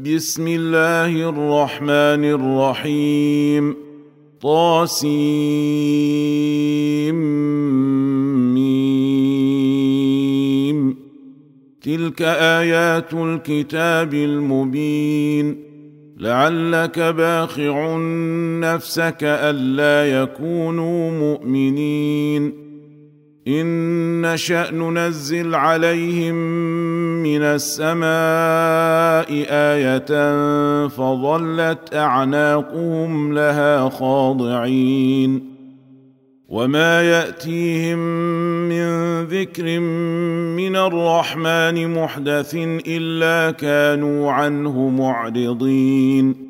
بسم الله الرحمن الرحيم طاسيم تلك ايات الكتاب المبين لعلك باخع نفسك الا يكونوا مؤمنين ان نشا ننزل عليهم من السماء إيه فظلت اعناقهم لها خاضعين وما ياتيهم من ذكر من الرحمن محدث الا كانوا عنه معرضين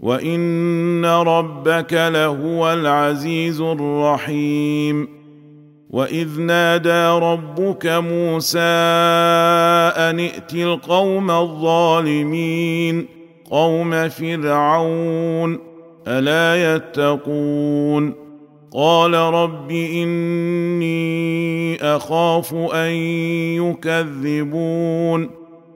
وان ربك لهو العزيز الرحيم واذ نادى ربك موسى ان ائت القوم الظالمين قوم فرعون الا يتقون قال رب اني اخاف ان يكذبون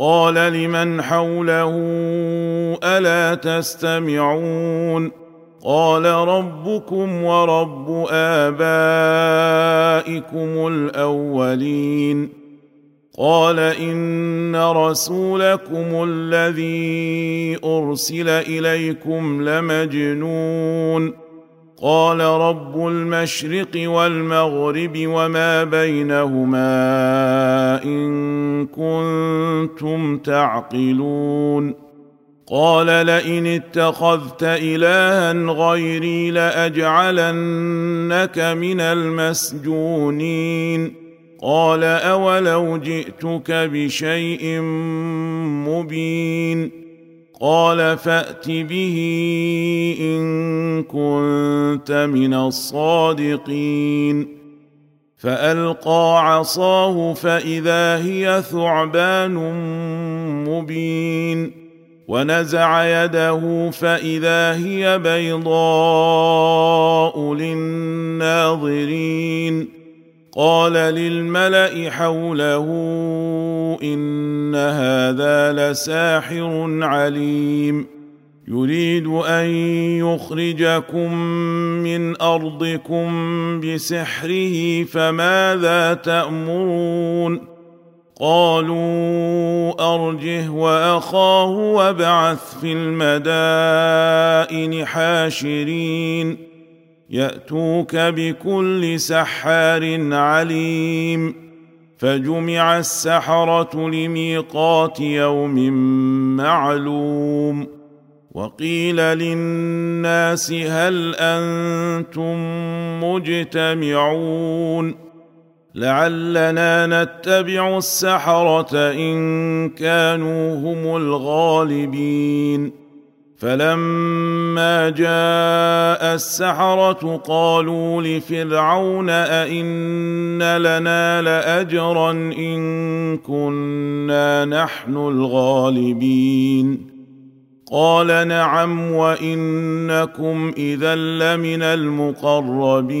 قال لمن حوله ألا تستمعون؟ قال ربكم ورب آبائكم الأولين. قال إن رسولكم الذي أرسل إليكم لمجنون. قال رب المشرق والمغرب وما بينهما إن كنتم تعقلون. قال لئن اتخذت إلها غيري لأجعلنك من المسجونين. قال أولو جئتك بشيء مبين. قال فأت به إن كنت من الصادقين. فألقى عصاه فإذا هي ثعبان مبين. ونزع يده فإذا هي بيضاء للناظرين. قال للملأ حوله إن هذا لساحر عليم. يريد أن يخرجكم من أرضكم بسحره فماذا تأمرون؟ قالوا أرجه وأخاه وابعث في المدائن حاشرين. يأتوك بكل سحار عليم فجمع السحرة لميقات يوم معلوم وقيل للناس هل أنتم مجتمعون لعلنا نتبع السحرة إن كانوا هم الغالبين فلما جاء السحره قالوا لفرعون ائن لنا لاجرا ان كنا نحن الغالبين قال نعم وانكم اذا لمن المقربين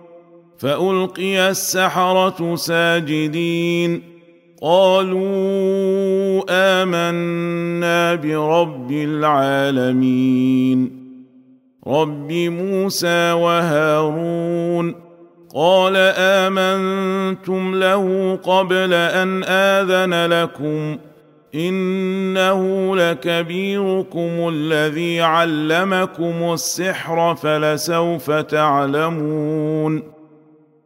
فألقي السحرة ساجدين. قالوا آمنا برب العالمين. رب موسى وهارون. قال آمنتم له قبل أن آذن لكم. إنه لكبيركم الذي علمكم السحر فلسوف تعلمون.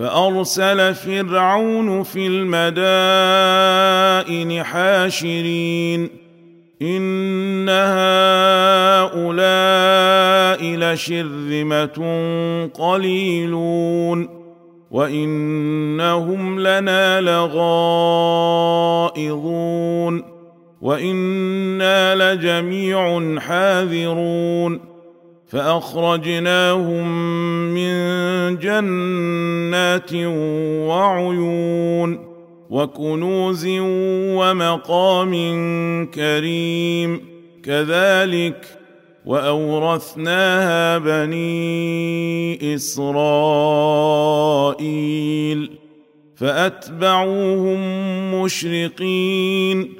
فأرسل فرعون في المدائن حاشرين. إن هؤلاء لشرذمة قليلون. وإنهم لنا لغائظون. وإنا لجميع حاذرون. فأخرجناهم من جنات وعيون وكنوز ومقام كريم كذلك وأورثناها بني إسرائيل فأتبعوهم مشرقين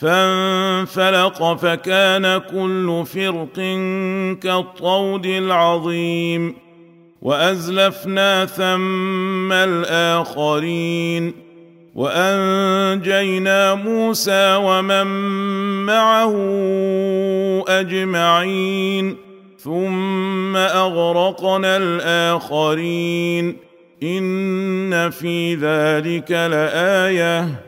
فانفلق فكان كل فرق كالطود العظيم وأزلفنا ثم الآخرين وأنجينا موسى ومن معه أجمعين ثم أغرقنا الآخرين إن في ذلك لآية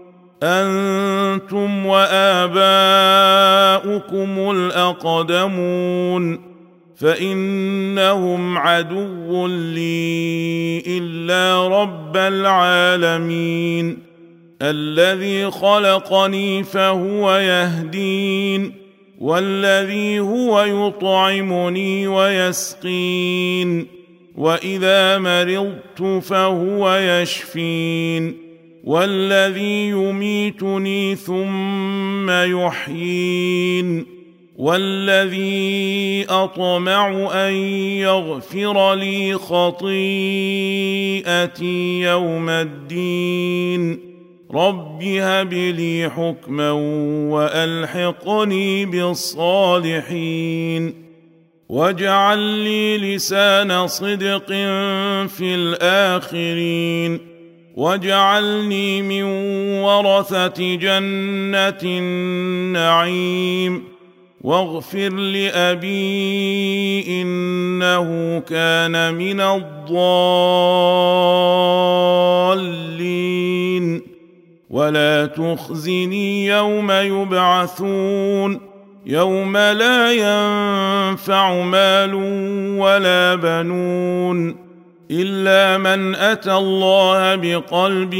أنتم وآباؤكم الأقدمون فإنهم عدو لي إلا رب العالمين الذي خلقني فهو يهدين والذي هو يطعمني ويسقين وإذا مرضت فهو يشفين والذي يميتني ثم يحيين والذي أطمع أن يغفر لي خطيئتي يوم الدين. رب هب لي حكما وألحقني بالصالحين. واجعل لي لسان صدق في الآخرين. واجعلني من ورثه جنه النعيم واغفر لابي انه كان من الضالين ولا تخزني يوم يبعثون يوم لا ينفع مال ولا بنون الا من اتى الله بقلب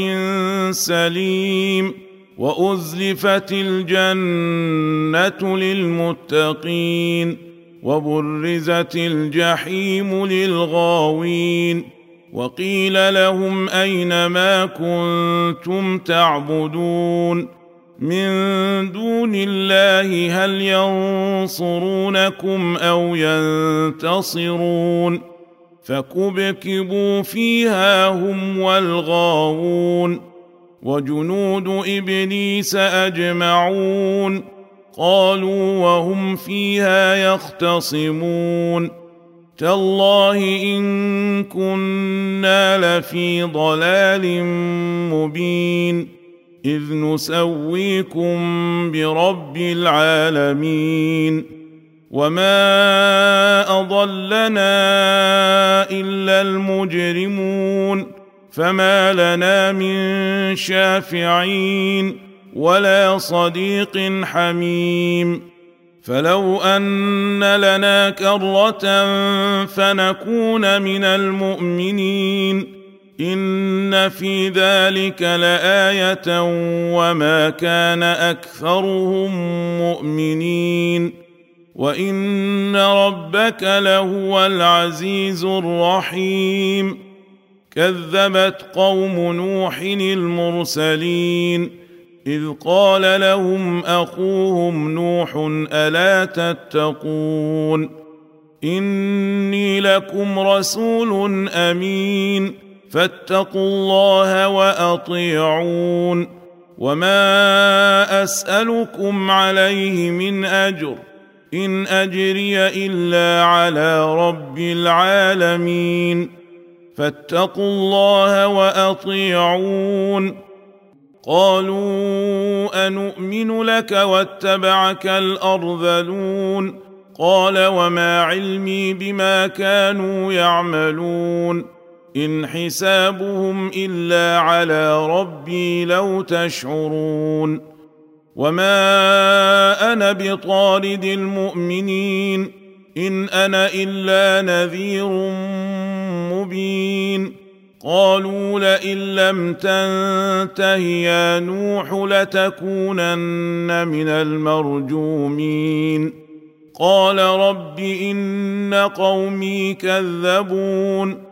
سليم وازلفت الجنه للمتقين وبرزت الجحيم للغاوين وقيل لهم اين ما كنتم تعبدون من دون الله هل ينصرونكم أو ينتصرون فكبكبوا فيها هم والغاوون وجنود ابليس اجمعون قالوا وهم فيها يختصمون تالله ان كنا لفي ضلال مبين اذ نسويكم برب العالمين وما اضلنا الا المجرمون فما لنا من شافعين ولا صديق حميم فلو ان لنا كره فنكون من المؤمنين ان في ذلك لايه وما كان اكثرهم مؤمنين وان ربك لهو العزيز الرحيم كذبت قوم نوح المرسلين اذ قال لهم اخوهم نوح الا تتقون اني لكم رسول امين فاتقوا الله واطيعون وما اسالكم عليه من اجر إن أجري إلا على رب العالمين. فاتقوا الله وأطيعون. قالوا انومن لك واتبعك الأرذلون. قال وما علمي بما كانوا يعملون. إن حسابهم إلا على ربي لو تشعرون. وما أنا بطارد المؤمنين ان أنا الا نذير مبين قالوا لئن لم تنته يا نوح لتكونن من المرجومين قال رب ان قومي كذبون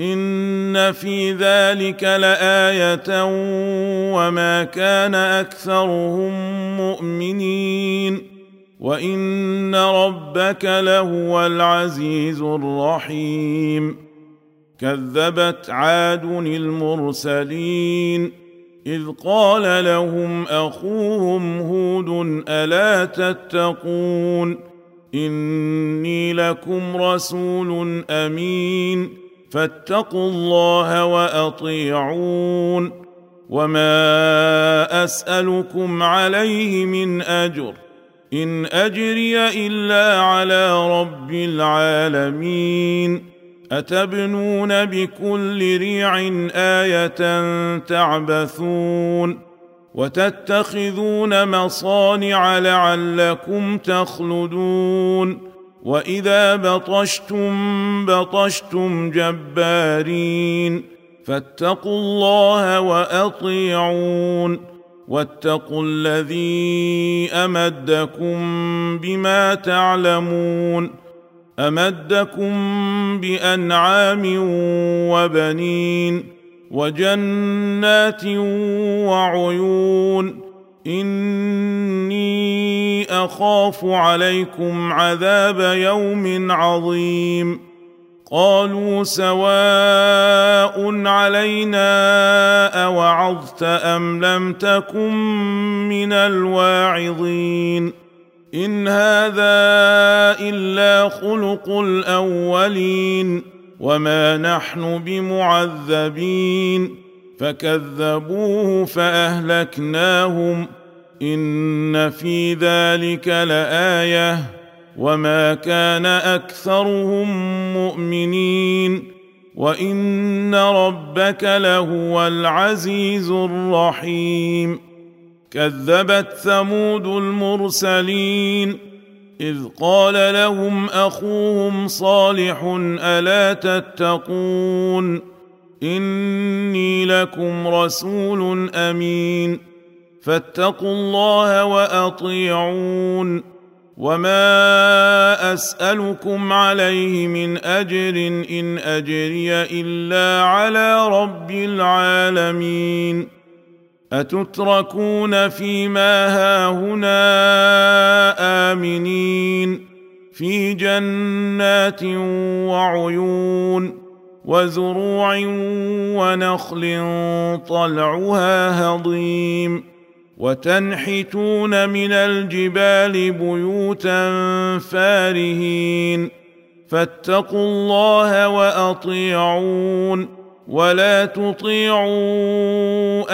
ان في ذلك لايه وما كان اكثرهم مؤمنين وان ربك لهو العزيز الرحيم كذبت عاد المرسلين اذ قال لهم اخوهم هود الا تتقون اني لكم رسول امين فاتقوا الله وأطيعون وما أسألكم عليه من أجر إن أجري إلا على رب العالمين أتبنون بكل ريع آية تعبثون وتتخذون مصانع لعلكم تخلدون واذا بطشتم بطشتم جبارين فاتقوا الله واطيعون واتقوا الذي امدكم بما تعلمون امدكم بانعام وبنين وجنات وعيون اني اخاف عليكم عذاب يوم عظيم قالوا سواء علينا اوعظت ام لم تكن من الواعظين ان هذا الا خلق الاولين وما نحن بمعذبين فكذبوه فأهلكناهم. إن في ذلك لآية. وما كان أكثرهم مؤمنين. وإن ربك لهو العزيز الرحيم. كذبت ثمود المرسلين. إذ قال لهم أخوهم صالح ألا تتقون؟ إني لكم رسول أمين. فاتقوا الله وأطيعون. وما أسألكم عليه من أجر إن أجري إلا على رب العالمين. أتتركون فيما هاهنا آمنين. في جنات وعيون. وزروع ونخل طلعها هضيم. وتنحتون من الجبال بيوتا فارهين. فاتقوا الله وأطيعون. ولا تطيعوا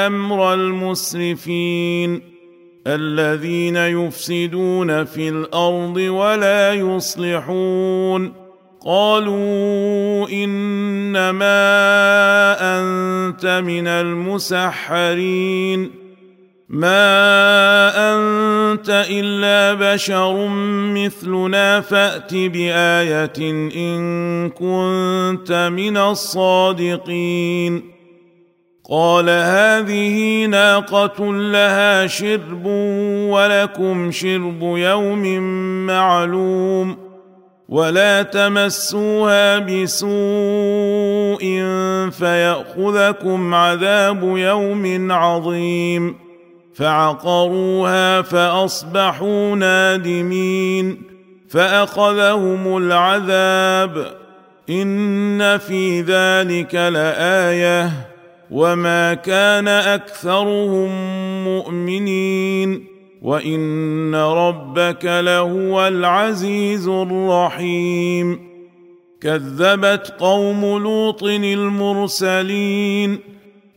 أمر المسرفين. الذين يفسدون في الأرض ولا يصلحون. قالوا إنما أنت من المسحرين. ما أنت إلا بشر مثلنا فأت بآية إن كنت من الصادقين. قال هذه ناقة لها شرب ولكم شرب يوم معلوم. ولا تمسوها بسوء فياخذكم عذاب يوم عظيم فعقروها فاصبحوا نادمين فاخذهم العذاب ان في ذلك لايه وما كان اكثرهم مؤمنين وان ربك لهو العزيز الرحيم كذبت قوم لوط المرسلين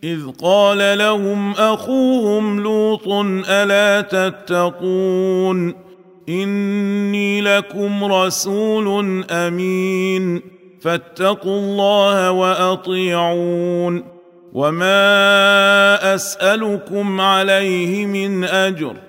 اذ قال لهم اخوهم لوط الا تتقون اني لكم رسول امين فاتقوا الله واطيعون وما اسالكم عليه من اجر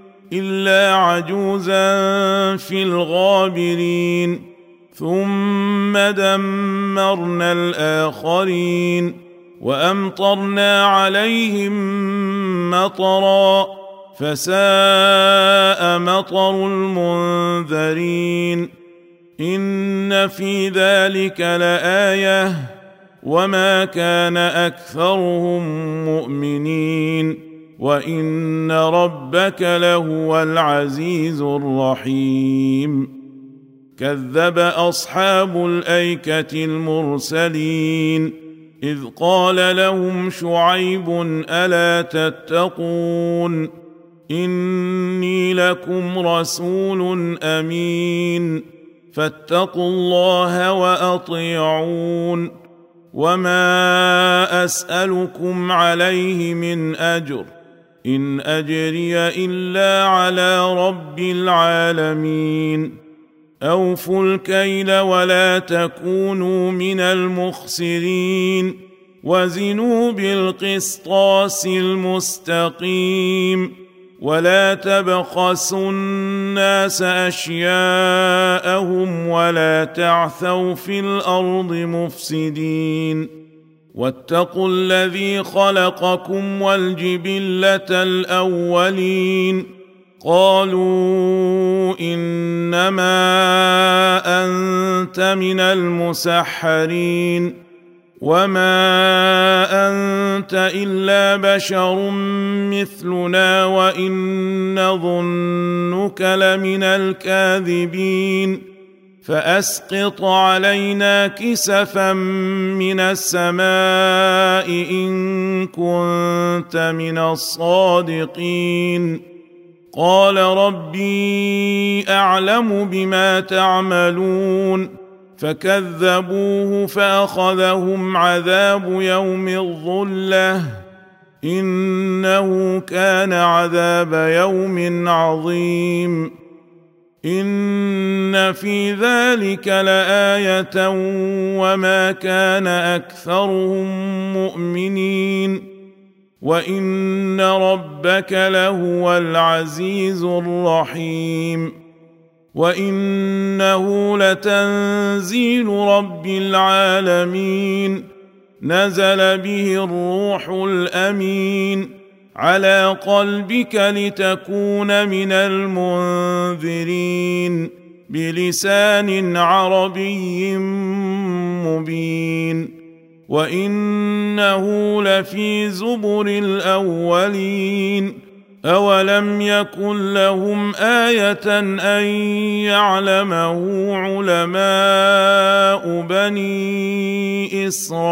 إلا عجوزا في الغابرين. ثم دمرنا الآخرين وأمطرنا عليهم مطرا فساء مطر المنذرين. إن في ذلك لآية وما كان أكثرهم مؤمنين. وان ربك لهو العزيز الرحيم كذب اصحاب الايكه المرسلين اذ قال لهم شعيب الا تتقون اني لكم رسول امين فاتقوا الله واطيعون وما اسالكم عليه من اجر إن أجري إلا على رب العالمين. أوفوا الكيل ولا تكونوا من المخسرين. وزنوا بالقسطاس المستقيم. ولا تبخسوا الناس أشياءهم ولا تعثوا في الأرض مفسدين. واتقوا الذي خلقكم والجبلة الأولين. قالوا إنما أنت من المسحرين. وما أنت إلا بشر مثلنا وإن نظنك لمن الكاذبين. فأسقط علينا كسفا من السماء إن كنت من الصادقين. قال ربي أعلم بما تعملون. فكذبوه فأخذهم عذاب يوم الظلة. إنه كان عذاب يوم عظيم. ان في ذلك لايه وما كان اكثرهم مؤمنين وان ربك لهو العزيز الرحيم وانه لتنزيل رب العالمين نزل به الروح الامين على قلبك لتكون من المنذرين بلسان عربي مبين وإنه لفي زبر الأولين أولم يكن لهم آية أن يعلمه علماء بني إسرائيل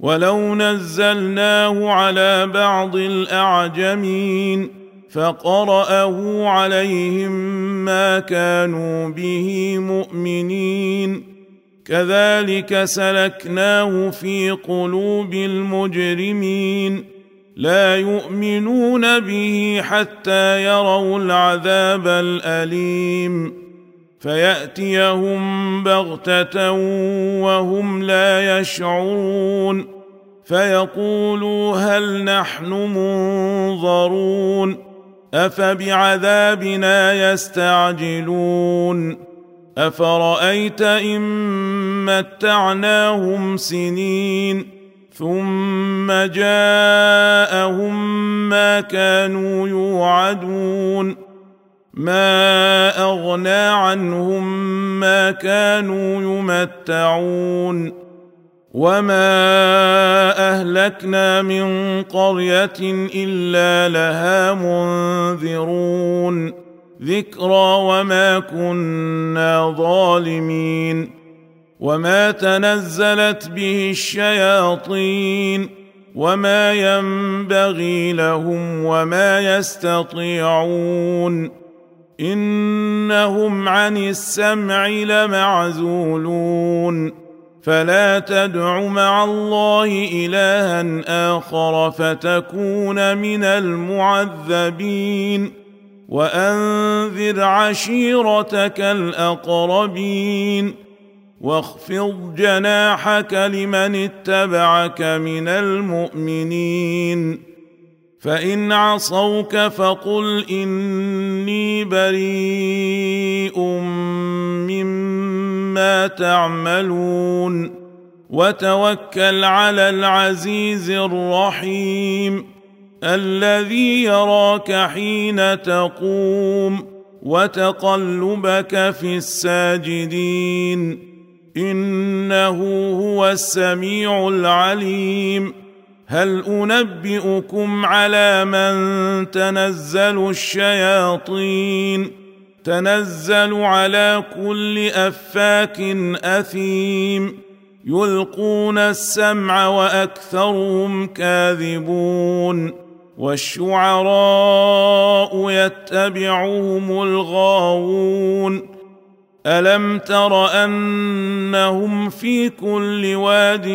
ولو نزلناه على بعض الأعجمين فقرأه عليهم ما كانوا به مؤمنين. كذلك سلكناه في قلوب المجرمين. لا يؤمنون به حتى يروا العذاب الأليم. فيأتيهم بغتة وهم لا يشعرون. فيقولوا هل نحن منظرون. افبعذابنا يستعجلون افرايت ان متعناهم سنين ثم جاءهم ما كانوا يوعدون ما اغنى عنهم ما كانوا يمتعون وما اهلكنا من قريه الا لها منذرون ذكرى وما كنا ظالمين وما تنزلت به الشياطين وما ينبغي لهم وما يستطيعون انهم عن السمع لمعزولون فلا تدع مع الله إلها آخر فتكون من المعذبين وأنذر عشيرتك الأقربين واخفض جناحك لمن اتبعك من المؤمنين فإن عصوك فقل إني بريء مما تعملون وتوكل على العزيز الرحيم الذي يراك حين تقوم وتقلبك في الساجدين إنه هو السميع العليم هل أنبئكم على من تنزل الشياطين تنزل على كل أفاك أثيم. يلقون السمع وأكثرهم كاذبون. والشعراء يتبعهم الغاوون. ألم تر أنهم في كل واد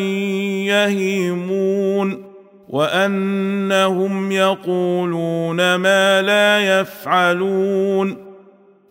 يهيمون؟ وأنهم يقولون ما لا يفعلون.